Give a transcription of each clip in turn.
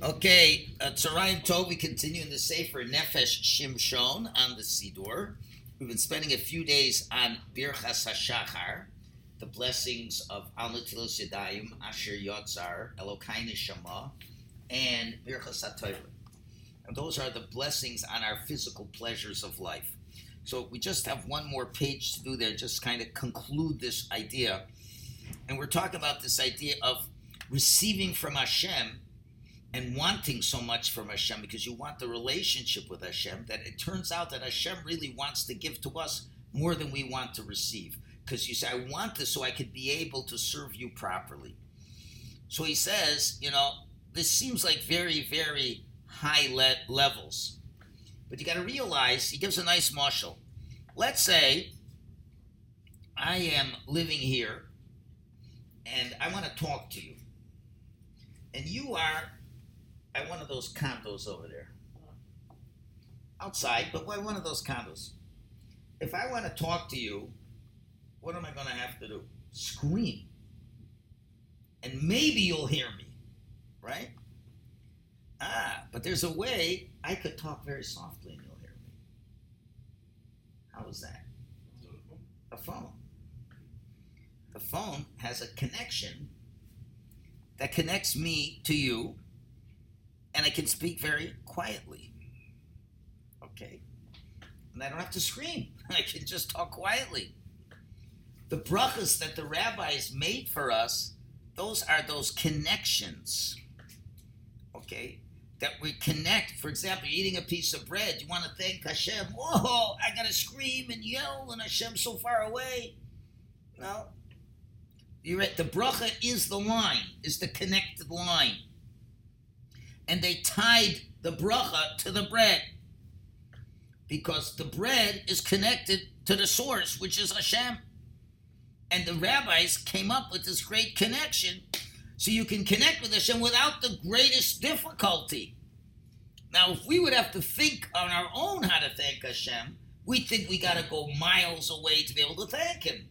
Okay, uh, Tzarayim Tov, we continue in the Sefer Nefesh Shimshon on the Siddur. We've been spending a few days on Birchas HaShachar, the blessings of Al Natilos Yadayim, Asher Yotzar, Elokai Neshama, and Birchas HaTorah. And those are the blessings on our physical pleasures of life. So we just have one more page to do there, just kind of conclude this idea. And we're talking about this idea of receiving from Hashem and wanting so much from Hashem because you want the relationship with Hashem that it turns out that Hashem really wants to give to us more than we want to receive. Because you say, I want this so I could be able to serve you properly. So he says, you know, this seems like very, very high le- levels. But you got to realize, he gives a nice marshal. Let's say I am living here and I want to talk to you. And you are at one of those condos over there. Outside, but why one of those condos? If I want to talk to you, what am I going to have to do? Scream. And maybe you'll hear me, right? Ah, but there's a way I could talk very softly and you'll hear me. How is that? A phone. The phone has a connection that connects me to you and I can speak very quietly. Okay? And I don't have to scream. I can just talk quietly. The brachas that the rabbis made for us, those are those connections. Okay? That we connect. For example, eating a piece of bread. You want to thank Hashem. Whoa, I got to scream and yell, and Hashem's so far away. No. You're right. The bracha is the line, is the connected line and they tied the bracha to the bread because the bread is connected to the source, which is Hashem. And the rabbis came up with this great connection so you can connect with Hashem without the greatest difficulty. Now, if we would have to think on our own how to thank Hashem, we think we got to go miles away to be able to thank Him.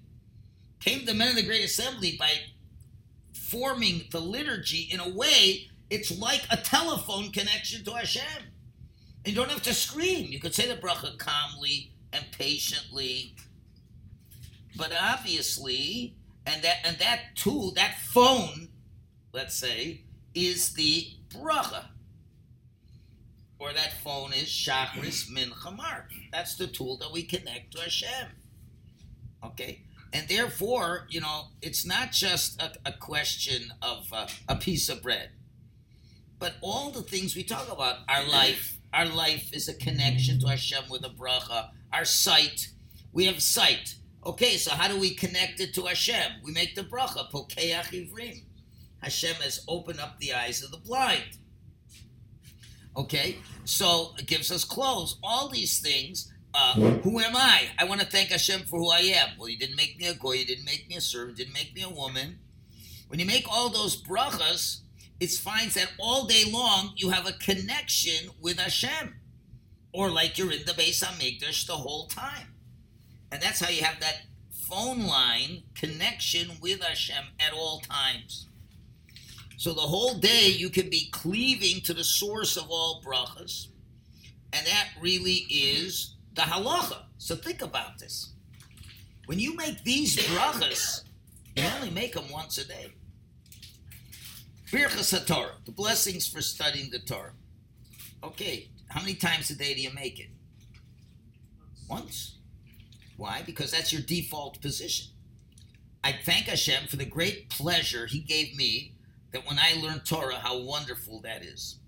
Came the men of the Great Assembly by forming the liturgy in a way it's like a telephone connection to Hashem. And you don't have to scream. You could say the bracha calmly and patiently. But obviously, and that and that tool, that phone, let's say, is the bracha. Or that phone is Shachris Mincha Maariv. That's the tool that we connect to Hashem. Okay? And therefore, you know, it's not just a, a question of uh, a piece of bread. But all the things we talk about, our life, our life is a connection to Hashem with a bracha. Our sight, we have sight. Okay, so how do we connect it to Hashem? We make the bracha, pokeach ivrim. Hashem has opened up the eyes of the blind. Okay, so it gives us clothes. All these things. Uh, who am I? I want to thank Hashem for who I am. Well, you didn't make me a goy, you didn't make me a servant, you didn't make me a woman. When you make all those brachas, it finds that all day long you have a connection with Hashem, or like you're in the Beis Hamikdash the whole time, and that's how you have that phone line connection with Hashem at all times. So the whole day you can be cleaving to the source of all brachas, and that really is the halacha. So think about this. When you make these brachas, you only make them once a day. Birchas Torah, the blessings for studying the Torah. Okay, how many times a day do you make it? Once. Why? Because that's your default position. I thank Hashem for the great pleasure He gave me that when I learn Torah, how wonderful that is.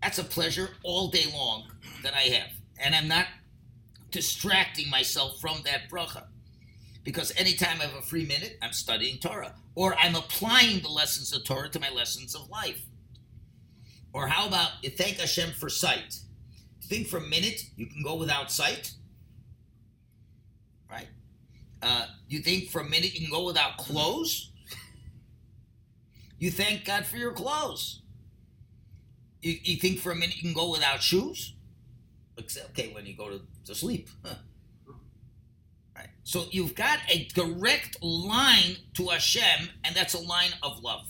That's a pleasure all day long that I have. And I'm not distracting myself from that bracha. Because anytime I have a free minute, I'm studying Torah. Or I'm applying the lessons of Torah to my lessons of life. Or how about you thank Hashem for sight? You think for a minute you can go without sight? Right? Uh, you think for a minute you can go without clothes? You thank God for your clothes. You, you think for a minute you can go without shoes? Except, okay, when you go to, to sleep. Huh. So you've got a direct line to Hashem, and that's a line of love.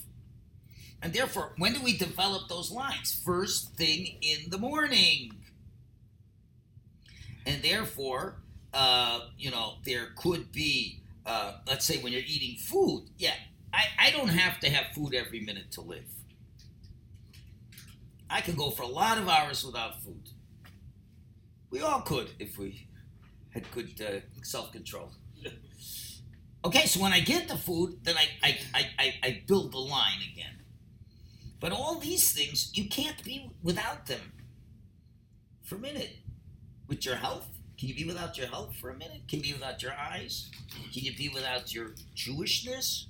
And therefore, when do we develop those lines? First thing in the morning. And therefore, uh, you know, there could be, uh, let's say when you're eating food, yeah, I, I don't have to have food every minute to live. I could go for a lot of hours without food. We all could if we had good uh, self control. okay, so when I get the food, then I, I, I, I, I build the line again. But all these things, you can't be without them for a minute. With your health, can you be without your health for a minute? Can you be without your eyes? Can you be without your Jewishness?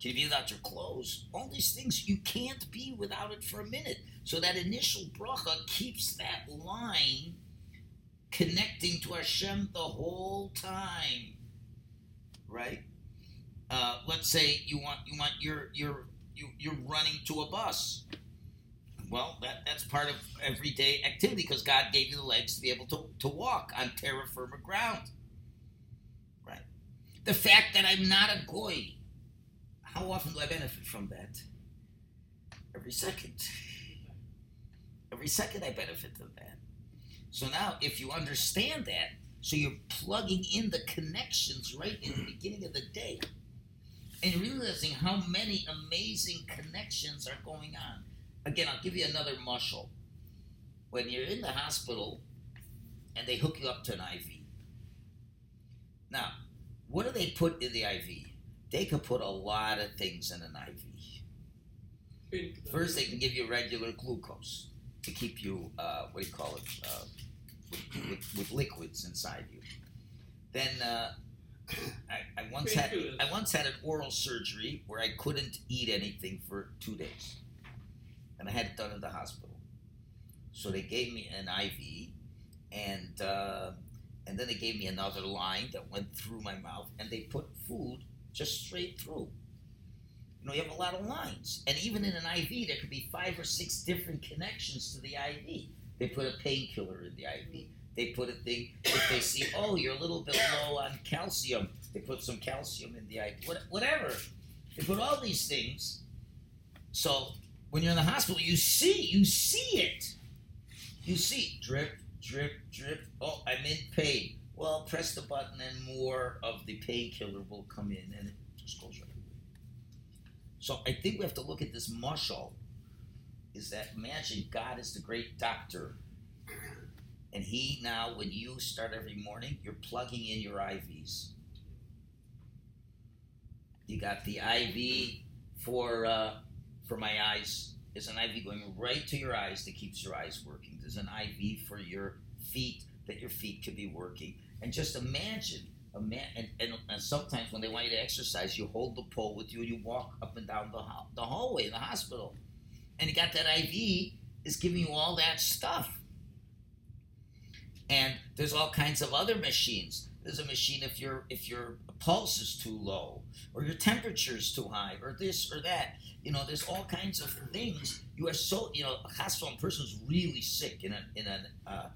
Can you be without your clothes? All these things, you can't be without it for a minute. So that initial bracha keeps that line connecting to Hashem the whole time. Right? Uh, let's say you want you want your your you, you're running to a bus. Well, that, that's part of everyday activity because God gave you the legs to be able to, to walk on terra firma ground. Right? The fact that I'm not a goy, how often do I benefit from that? Every second. Every second I benefit from that. So now, if you understand that, so you're plugging in the connections right in the beginning of the day and realizing how many amazing connections are going on. Again, I'll give you another mashal. When you're in the hospital and they hook you up to an IV. Now, what do they put in the IV? They could put a lot of things in an IV. First, they can give you regular glucose to keep you, uh, what do you call it, uh, with, with, with, liquids inside you. Then uh, I, I once had I once had an oral surgery where I couldn't eat anything for two days, and I had it done in the hospital. So they gave me an IV, and uh, and then they gave me another line that went through my mouth, and they put food just straight through. You know, you have a lot of lines, and even in an IV, there could be five or six different connections to the IV. They put a painkiller in the IV. They put a thing, if they see, oh, you're a little bit low on calcium, they put some calcium in the IV. Whatever. They put all these things. So when you're in the hospital, you see, you see it. You see drip, drip, drip. Oh, I'm in pain. Well, press the button and more of the painkiller will come in and it just goes right. So I think we have to look at this mashal. Is that imagine God is the great doctor and he now, when you start every morning, you're plugging in your IVs. You got the IV for uh, for my eyes. There's an IV going right to your eyes that keeps your eyes working. There's an IV for your feet that your feet could be working. And just imagine, man, and, and, and, sometimes when they want you to exercise, you hold the pole with you and you walk up and down the, the hallway in the hospital. And you got that IV is giving you all that stuff. And there's all kinds of other machines. There's a machine if your if your pulse is too low, or your temperature is too high, or this or that. You know, there's all kinds of things. You are so you know, a hospital person is really sick in an in an uh,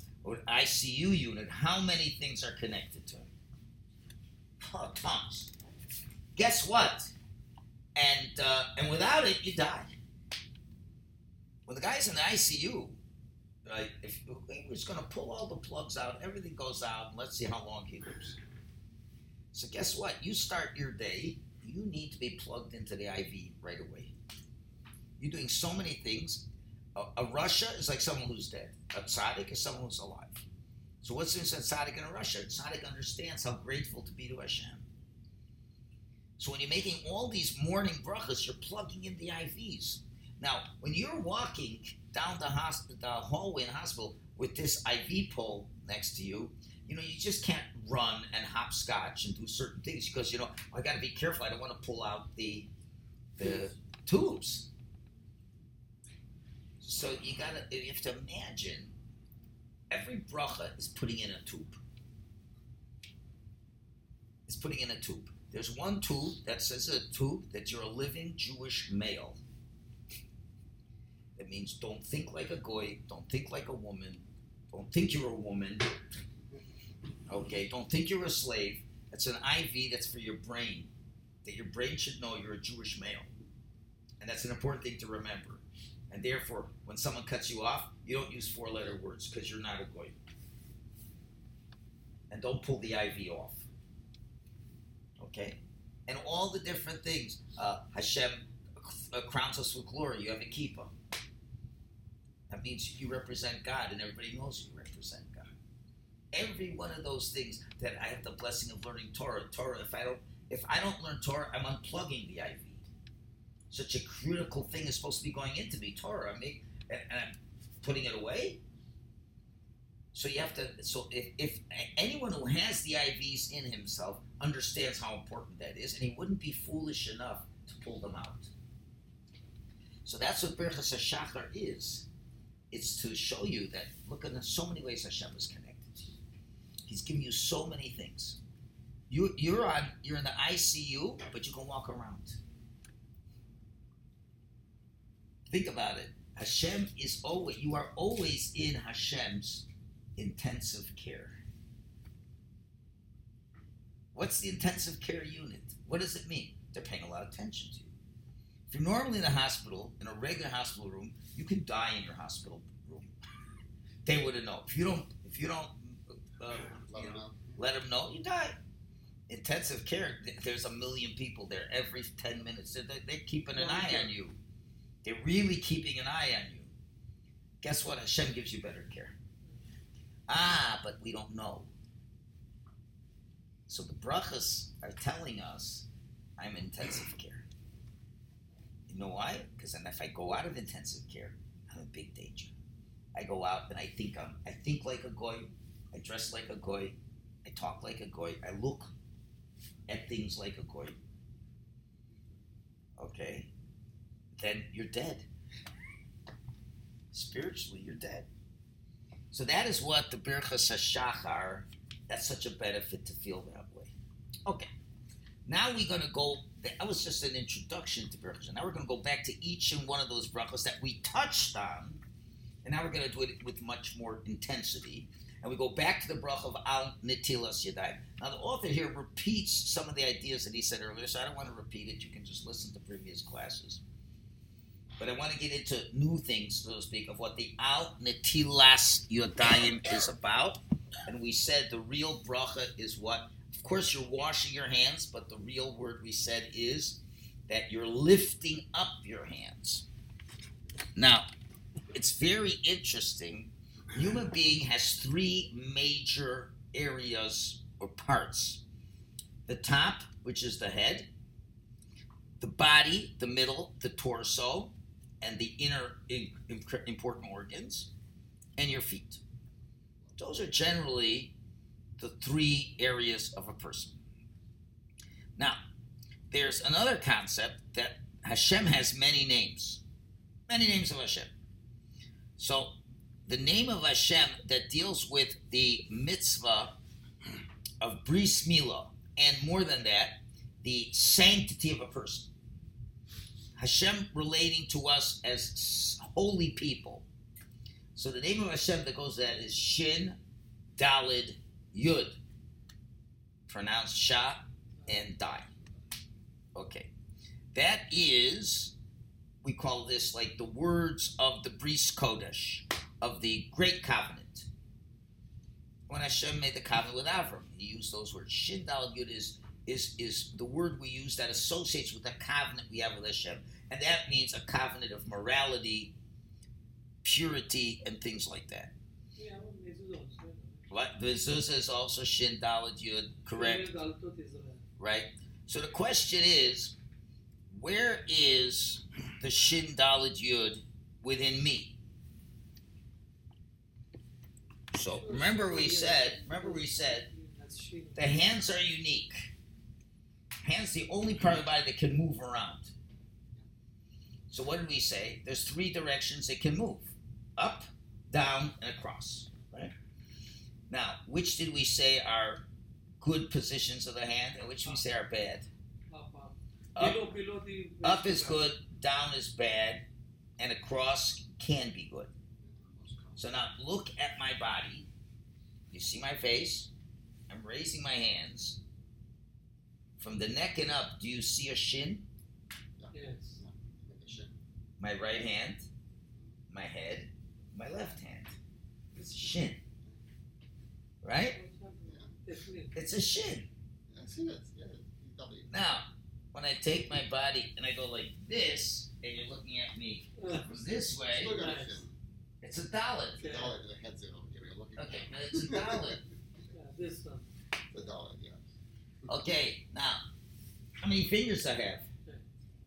ICU unit. How many things are connected to him? Tons. Guess what? And uh, and without it, you die. When the guy's in the ICU, right? If was going to pull all the plugs out, everything goes out, and let's see how long he lives. So guess what? You start your day, you need to be plugged into the IV right away. You're doing so many things. A, a rasha is like someone who's dead. A tzaddik is someone who's alive. So what's this tzaddik in rasha? Tzaddik understands how grateful to be to Hashem. So when you're making all these morning brachas, you're plugging in the IVs. Now, when you're walking down the, hospital, the hallway in the hospital with this IV pole next to you, you know, you just can't run and hopscotch and do certain things because, you know, I got to be careful. I don't want to pull out the, the tubes. So you got to, you have to imagine every bracha is putting in a tube. It's putting in a tube. There's one tube that says a tube that you're a living Jewish male. That means don't think like a goy, don't think like a woman, don't think you're a woman. Okay, don't think you're a slave. That's an IV that's for your brain, that your brain should know you're a Jewish male. And that's an important thing to remember. And therefore, when someone cuts you off, you don't use four letter words because you're not a goy. And don't pull the IV off. Okay? And all the different things. Uh, Hashem uh, crowns us with glory. You have a kippah. That means you represent God, and everybody knows you represent God. Every one of those things that I have the blessing of learning Torah. Torah, if I don't, if I don't learn Torah, I'm unplugging the IV. Such a critical thing is supposed to be going into me, Torah. I mean, and, and I'm putting it away. So you have to. So if, if anyone who has the IVs in himself understands how important that is, and he wouldn't be foolish enough to pull them out. So that's what Berachas HaShachar is. It's to show you that look at so many ways Hashem is connected to you. He's giving you so many things. You you're on you're in the ICU, but you can walk around. Think about it. Hashem is always you are always in Hashem's intensive care. What's the intensive care unit? What does it mean? They're paying a lot of attention to you. If you're normally in a hospital, in a regular hospital room, you can die in your hospital room. they wouldn't know. If you don't, if you don't uh, Let you them know, know. let them know, you die. Intensive care, there's a million people there every 10 minutes. They're, they're keeping an eye on you. They're really keeping an eye on you. Guess what? Hashem gives you better care. Ah, but we don't know. So the brachas are telling us I'm intensive care. You know why? Because then if I go out of intensive care, I'm in big danger. I go out and I think I'm I think like a goy, I dress like a goy, I talk like a goy, I look at things like a goy. Okay? Then you're dead. Spiritually, you're dead. So that is what the Birchas HaShachar, that's such a benefit to feel that way. Okay. Now we're going to go, that was just an introduction to Birchas. Now we're going to go back to each and one of those brachas that we touched on. And now we're going to do it with much more intensity. And we go back to the bracha of Al Netilas Yadayim. Now the author here repeats some of the ideas that he said earlier, so I don't want to repeat it. You can just listen to previous classes. But I want to get into new things, so to speak, of what the Al Netilas Yadayim is about. And we said the real bracha is what? Of course, you're washing your hands, but the real word we said is that you're lifting up your hands. Now, it's very interesting. Human being has three major areas or parts. The top, which is the head, the body, the middle, the torso, and the inner in, in- important organs, and your feet. Those are generally the three areas of a person. Now, there's another concept that Hashem has many names. Many names of Hashem. So, the name of Hashem that deals with the mitzvah of bris milah, and more than that, the sanctity of a person. Hashem relating to us as holy people. So the name of Hashem that goes that is Shin Dalid Yud, pronounced Sha and Dai. Okay, that is we call this like the words of the Bris Kodesh of the Great Covenant. When Hashem made the covenant with Avram, he used those words. Shin Dalid Yud is is is the word we use that associates with the covenant we have with Hashem, and that means a covenant of morality, purity, and things like that. Yeah. What Mezuzah is also Shin Yud, correct? Right. So the question is, where is the Shin Yud within me? So remember we said, remember we said the hands are unique. Hands the only part of the body that can move around. So what did we say? There's three directions it can move: up, down, and across. Right. Now, which did we say are good positions of the hand, and which we say are bad? Up, Below, below the. up is good, down is bad, and across can be good. So now look at my body. You see my face? I'm raising my hands. From the neck and up, do you see a shin? Yes. Like a my right hand, my head, my left hand. It's a shin. Right? It's a shin. I see that. Yeah, you double it. Now, when I take my body and I go like this, and you're looking at me this way, Look at Nice. it. it's a daled. The daled, the head's in over here. Okay, now it's a daled. yeah, this one. the daled. Yeah. Okay, now, how many fingers I have?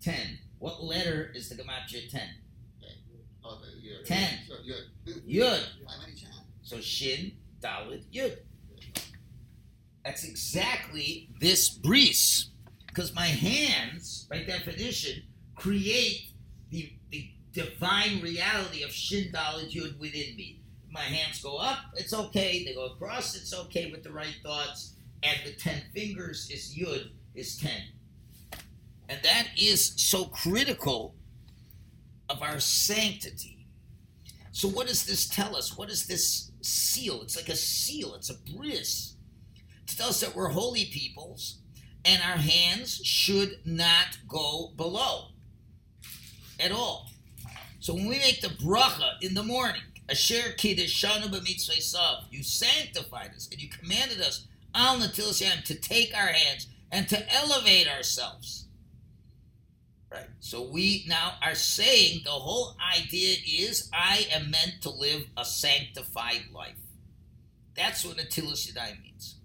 Ten. What letter is the gematria ten? Oh, yeah. Ten. So you're. Yud. How many chance? So shin, dalit, yud. That's exactly this bris. Because my hands, by definition, create the, the divine reality of shin, dalit, yud within me. If my hands go up, it's okay. They go across, it's okay with the right thoughts. And the ten fingers is yud, is ten. And that is so critical of our sanctity. So what does this tell us? What is this seal? It's like a seal. It's a bris. To tell us that we're holy peoples, and our hands should not go below at all. So when we make the bracha in the morning, Asher kiddishanu b'mitzvah you sanctified us and you commanded us al to take our hands and to elevate ourselves. Right. So we now are saying the whole idea is I am meant to live a sanctified life. That's what Netilas Yadayim means.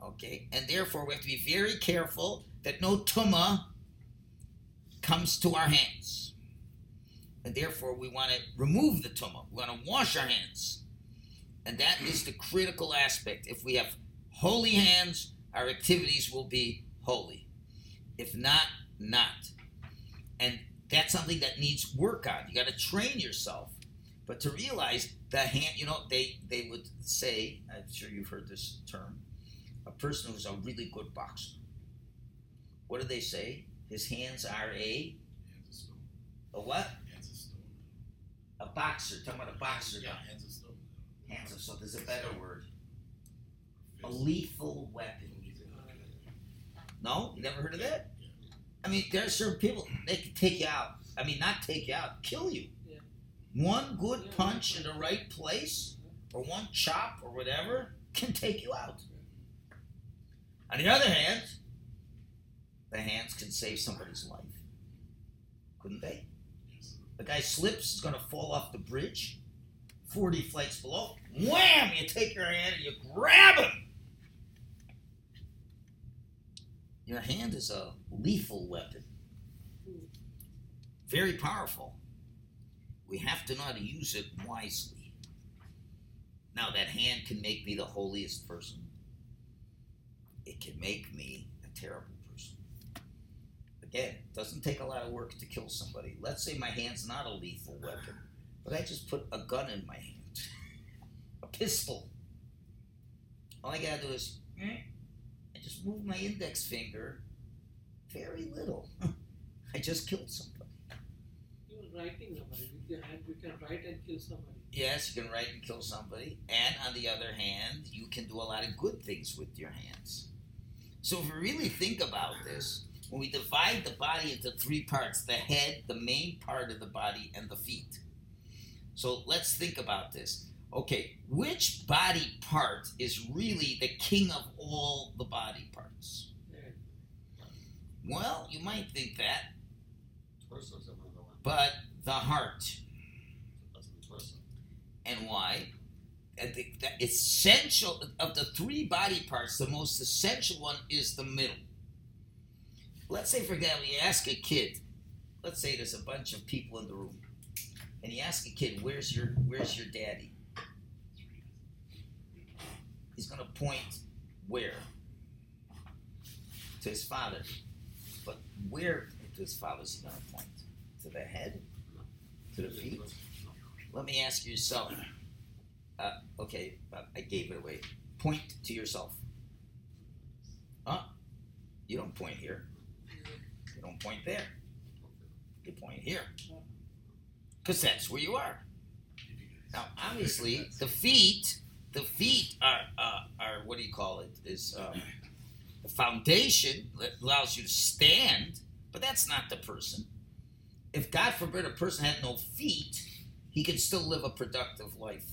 Okay, and therefore we have to be very careful that no tuma comes to our hands. And therefore we want to remove the tuma. We want to wash our hands. And that is the critical aspect. If we have holy hands, our activities will be holy. If not, not. And that's something that needs work on. You got to train yourself. But to realize the hand, you know, they they would say, I'm sure you've heard this term, a person who's a really good boxer. What do they say? His hands are a Hands of stone. a what? Hands of stone. A boxer. Talking about a boxer. Yeah, hands of stone. Hands of so there's a better word. A lethal weapon. No, you never heard of that? I mean, there are certain people they can take you out. I mean, not take you out, kill you. Yeah. One good Yeah, punch in the right place, or one chop, or whatever, can take you out. On the other hand, the hands can save somebody's life. Couldn't they? The guy slips, is going to fall off the bridge, 40 flights below. Wham! You take your hand and you grab him. Your hand is a lethal weapon, very powerful. We have to know how to use it wisely. Now, that hand can make me the holiest person, it can make me a terrible person. Again, it doesn't take a lot of work to kill somebody. Let's say my hand's not a lethal weapon, but I just put a gun in my hand, a pistol. All I gotta do is, I just move my index finger very little. I just killed somebody. Even writing somebody with your hand, you can write and kill somebody. Yes, you can write and kill somebody, and on the other hand, you can do a lot of good things with your hands. So if we really think about this, when we divide the body into three parts the head, the main part of the body, and the feet. So let's think about this. Okay, which body part is really the king of all the body parts? Well, you might think that, but the heart. And why. And the, the essential of the three body parts, the most essential one is the middle. Let's say, for example, you ask a kid. Let's say there's a bunch of people in the room, and you ask a kid, "Where's your Where's your daddy?" He's gonna point where to his father, but where to his father is he gonna point? To the head? To the feet? Let me ask yourself. Uh, okay, but I gave it away. Point to yourself. Huh? You don't point here. You don't point there. You point here. Because that's where you are. Now, obviously, the feet, the feet are, uh, are what do you call it? Is um, the foundation that allows you to stand, but that's not the person. if God forbid a person had no feet, he could still live a productive life.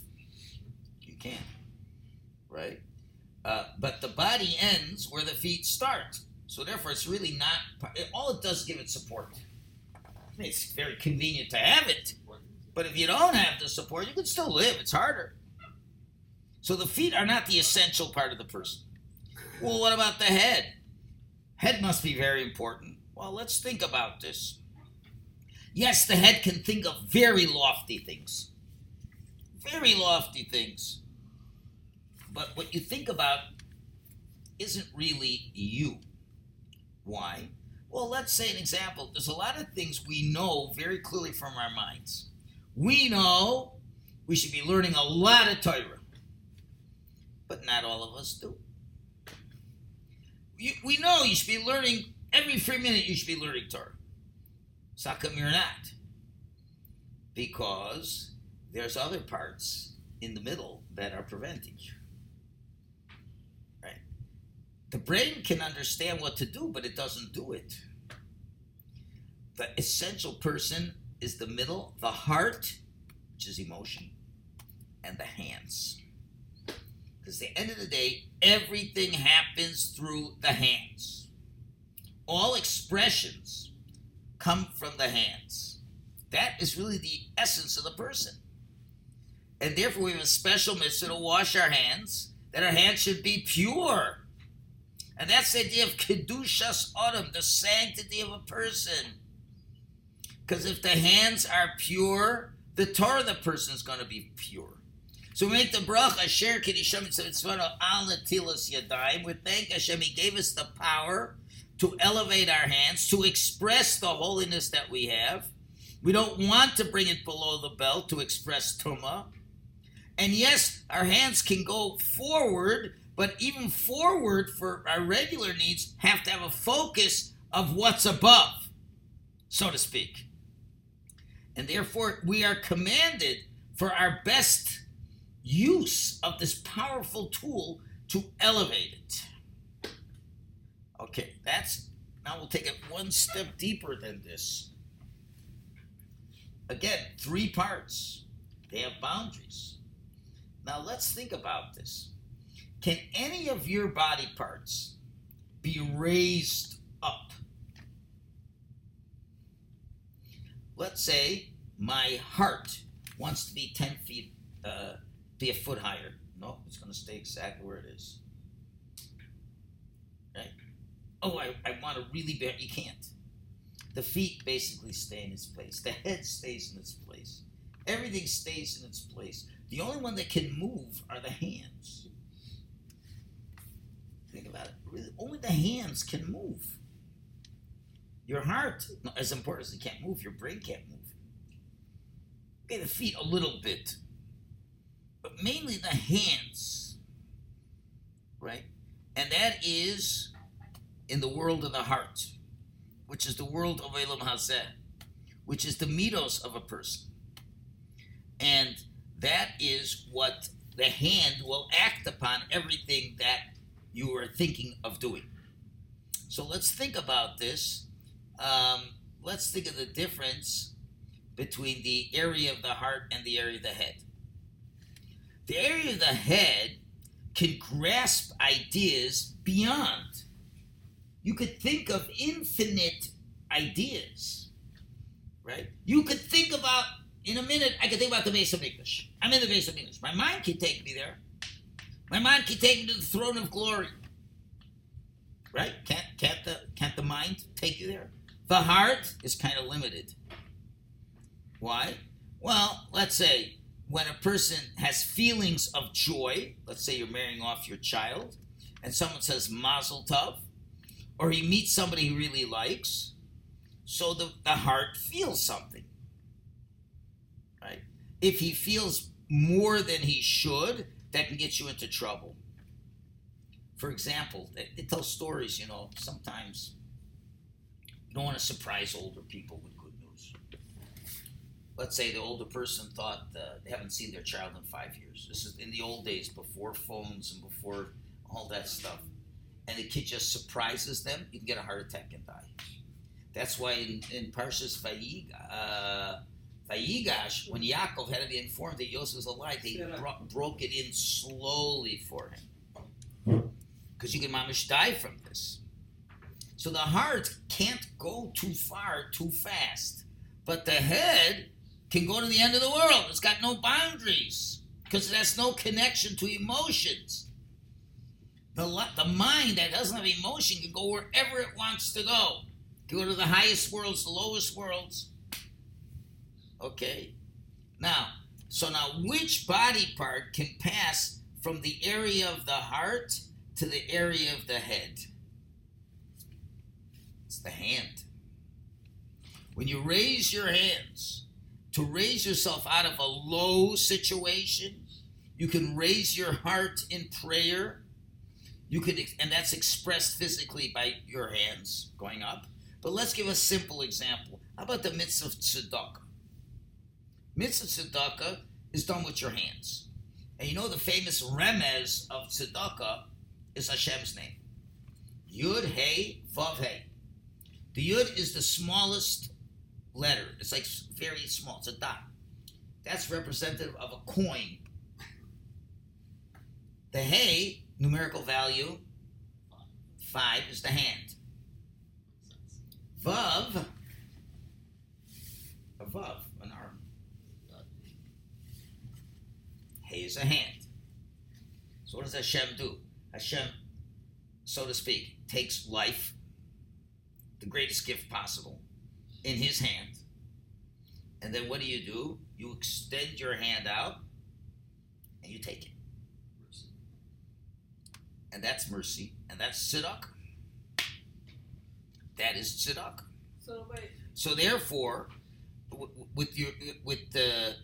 You can, right? Uh, but the body ends where the feet start. So therefore, it's really not. All it does is give it support. It's very convenient to have it, but if you don't have the support, you can still live. It's harder. So the feet are not the essential part of the person. Well, what about the head? Head must be very important. Well, let's think about this. Yes, the head can think of very lofty things. Very lofty things. But what you think about isn't really you. Why? Well, let's say an example. There's a lot of things we know very clearly from our minds. We know we should be learning a lot of Torah, but not all of us do. You, we know you should be learning every free minute. You should be learning Torah. So how come you're not? Because there's other parts in the middle that are preventing you. Right? The brain can understand what to do, but it doesn't do it. The essential person is the middle, the heart, which is emotion, and the hands. Because at the end of the day, everything happens through the hands. All expressions come from the hands. That is really the essence of the person. And therefore, we have a special mitzvah to wash our hands, that our hands should be pure. And that's the idea of Kedushas Adam, the sanctity of a person. Because if the hands are pure, the Torah of the person is going to be pure. So we make the bracha, Asher Kedisham Mitzvah Al Netilas Yadayim. We thank Hashem, He gave us the power to elevate our hands, to express the holiness that we have. We don't want to bring it below the belt to express Tumah. And yes, our hands can go forward, but even forward for our regular needs have to have a focus of what's above, so to speak. And therefore, we are commanded for our best use of this powerful tool to elevate it. Okay, that's now we'll take it one step deeper than this. Again, three parts. They have boundaries. Now let's think about this. Can any of your body parts be raised up? Let's say my heart wants to be 10 feet, uh, be a foot higher. No, it's going to stay exactly where it is. Right? Oh, I, I want to really be, you can't. The feet basically stay in its place. The head stays in its place. Everything stays in its place. The only one that can move are the hands. Think about it. Really, only the hands can move. Your heart, as important as it can't move, your brain can't move. Okay, the feet a little bit, mainly the hands, right? And that is in the world of the heart, which is the world of Olam Hazeh, which is the middos of a person. And that is what the hand will act upon everything that you are thinking of doing. So let's think about this. Um, let's think of the difference between the area of the heart and the area of the head. The area of the head can grasp ideas beyond. You could think of infinite ideas, right? You could think about, in a minute, I could think about the base of English. I'm in the base of English. My mind can take me there. My mind can take me to the throne of glory. Right? Can't, can't, the, can't the mind take you there? The heart is kind of limited. Why? Well, let's say when a person has feelings of joy, let's say you're marrying off your child, and someone says mazel tov, or he meets somebody he really likes, so the, the heart feels something. Right? If he feels more than he should, that can get you into trouble. For example, it, it tells stories, you know, sometimes you don't want to surprise older people with. Let's say the older person thought uh, they haven't seen their child in five years. This is in the old days, before phones and before all that stuff. And the kid just surprises them, you can get a heart attack and die. That's why in, in Parshas Vayig, uh, Vayigash, when Yaakov had to be informed that Yosef was alive, they bro- broke it in slowly for him. Because you can mamish die from this. So the heart can't go too far too fast. But the head can go to the end of the world. It's got no boundaries because it has no connection to emotions. The, the mind that doesn't have emotion can go wherever it wants to go. Go to the highest worlds, the lowest worlds. Okay. Now, so now which body part can pass from the area of the heart to the area of the head? It's the hand. When you raise your hands to raise yourself out of a low situation, you can raise your heart in prayer. You can, and that's expressed physically by your hands going up. But let's give a simple example. How about the mitzvah of tzedakah? Mitzvah tzedakah is done with your hands. And you know the famous remez of tzedakah is Hashem's name. Yud, Hey, Vav, Hey. The Yud is the smallest letter. It's like very small. It's a dot. That's representative of a coin. The Hey, numerical value, five, is the hand. Vav, a Vav, an arm. Hey is a hand. So what does Hashem do? Hashem, so to speak, takes life, the greatest gift possible, in his hand. And then what do you do? You extend your hand out and you take it. Mercy. And that's mercy. And that's tzedakah. That is tzedakah. So So therefore, with your with the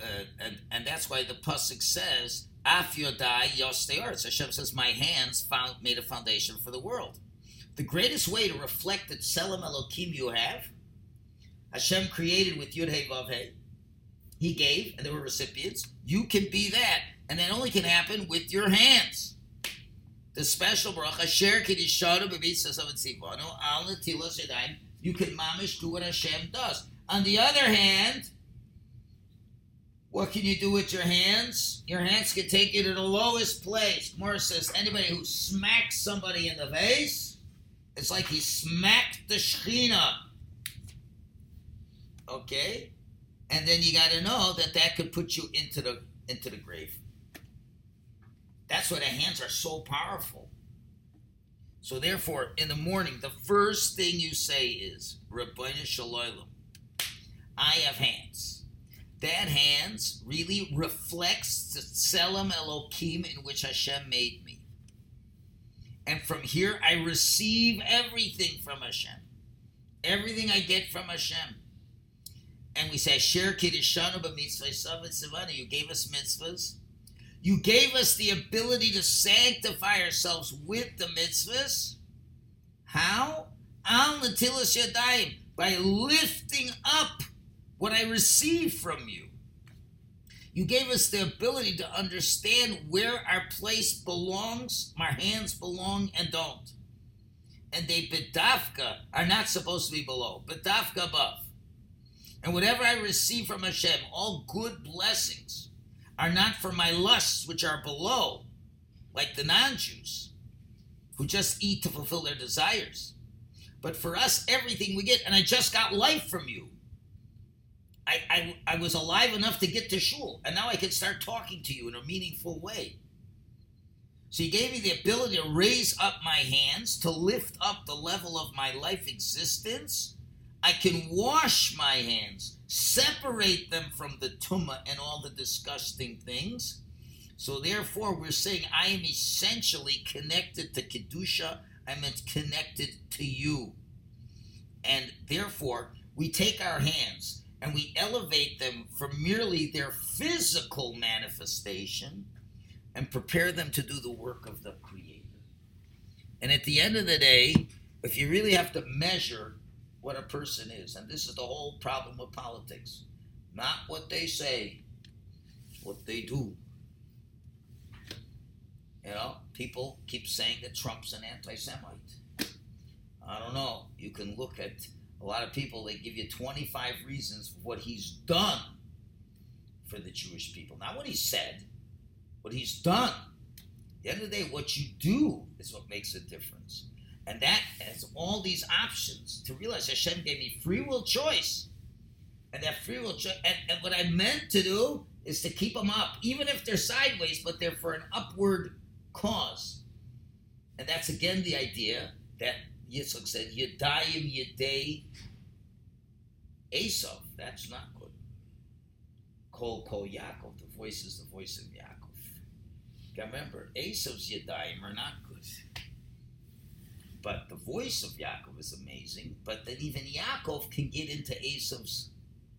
uh, and and that's why the pasuk says, "Af yodai yostearetz." Hashem says, "My hands found made a foundation for the world." The greatest way to reflect the tselem elokim you have, Hashem created with Yud Hey Vav Hey. He gave, and there were recipients. You can be that, and that only can happen with your hands. The special bracha, Asher of Tzivanu Al Netilas Yadayim you can mamish do what Hashem does. On the other hand, what can you do with your hands? Your hands can take you to the lowest place. Morris says anybody who smacks somebody in the face, it's like he smacked the Shekhinah. Okay? And then you got to know that that could put you into the into the grave. That's why the hands are so powerful. So therefore, in the morning, the first thing you say is, I have hands. That hands really reflects the Tselem Elokim in which Hashem made me. And from here, I receive everything from Hashem. Everything I get from Hashem. And we say, Asher Kiddishanu b'mitzvosav v'tzivanu. You gave us mitzvahs. You gave us the ability to sanctify ourselves with the mitzvahs. How? Al netilas yadayim. By lifting up what I receive from you. You gave us the ability to understand where our place belongs, our hands belong and don't. And they bedafka are not supposed to be below, bedafka above. And whatever I receive from Hashem, all good blessings, are not for my lusts which are below, like the non Jews, who just eat to fulfill their desires. But for us, everything we get, and I just got life from you. I, I, I was alive enough to get to shul, and now I can start talking to you in a meaningful way. So you gave me the ability to raise up my hands, to lift up the level of my life existence. I can wash my hands, separate them from the tumah and all the disgusting things. So therefore, we're saying I am essentially connected to kedusha. I'm connected to you, and therefore we take our hands and we elevate them from merely their physical manifestation and prepare them to do the work of the Creator. And at the end of the day, if you really have to measure what a person is, and this is the whole problem with politics, not what they say, what they do. You know, people keep saying that Trump's an anti Semite. I don't know. You can look at a lot of people, they give you 25 reasons for what he's done for the Jewish people. Not what he said, what he's done. At the end of the day, what you do is what makes a difference. And that has all these options to realize Hashem gave me free will choice. And that free will choice, and, and what I meant to do is to keep them up, even if they're sideways, but they're for an upward cause. And that's again the idea that Yitzchak said, Yadayim Yadei Esav. That's not good. Kol Kol Yaakov. The voice is the voice of Yaakov. Remember, Esav's Yadayim are not good. But the voice of Yaakov is amazing. But that even Yaakov can get into Esav's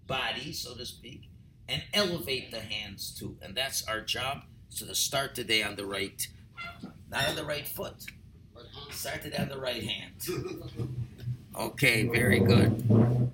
body, so to speak, and elevate the hands too. And that's our job. So to start today on the right, not on the right foot. Start today on the right hand. Okay, very good.